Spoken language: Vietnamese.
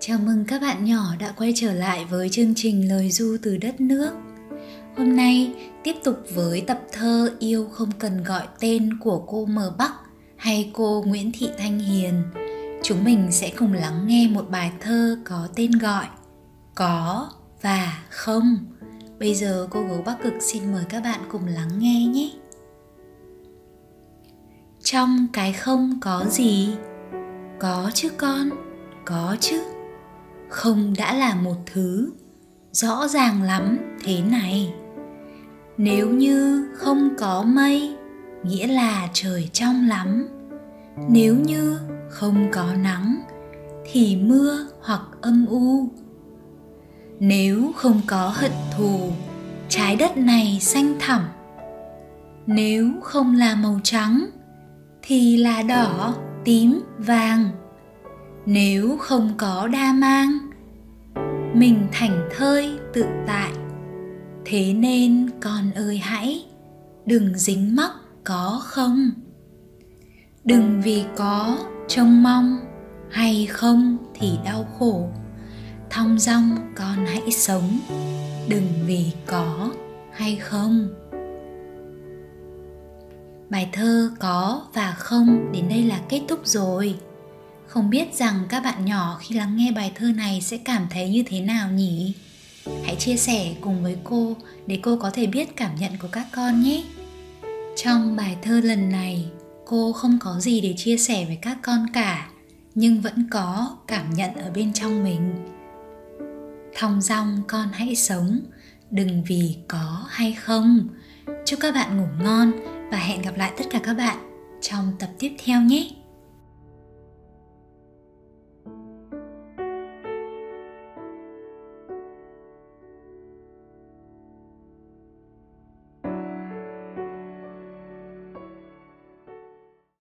Chào mừng các bạn nhỏ đã quay trở lại với chương trình Lời Du từ đất nước. Hôm nay tiếp tục với tập thơ Yêu không cần gọi tên của cô Mờ Bắc hay cô Nguyễn Thị Thanh Hiền. Chúng mình sẽ cùng lắng nghe một bài thơ có tên gọi Có và Không. Bây giờ cô gấu Bắc Cực xin mời các bạn cùng lắng nghe nhé. Trong cái không có gì? Có chứ con, có chứ không đã là một thứ rõ ràng lắm thế này. Nếu như không có mây, nghĩa là trời trong lắm. Nếu như không có nắng, thì mưa hoặc âm u. Nếu không có hận thù, trái đất này xanh thẳm. Nếu không là màu trắng, thì là đỏ, tím, vàng nếu không có đa mang. Mình thảnh thơi tự tại, thế nên con ơi hãy, đừng dính mắc có không. Đừng vì có trông mong hay không thì đau khổ. Thong dong con hãy sống, đừng vì có hay không. Bài thơ có và không đến đây là kết thúc rồi không biết rằng các bạn nhỏ khi lắng nghe bài thơ này sẽ cảm thấy như thế nào nhỉ? Hãy chia sẻ cùng với cô để cô có thể biết cảm nhận của các con nhé. Trong bài thơ lần này, cô không có gì để chia sẻ với các con cả, nhưng vẫn có cảm nhận ở bên trong mình. Thong dong, con hãy sống, đừng vì có hay không. Chúc các bạn ngủ ngon và hẹn gặp lại tất cả các bạn trong tập tiếp theo nhé.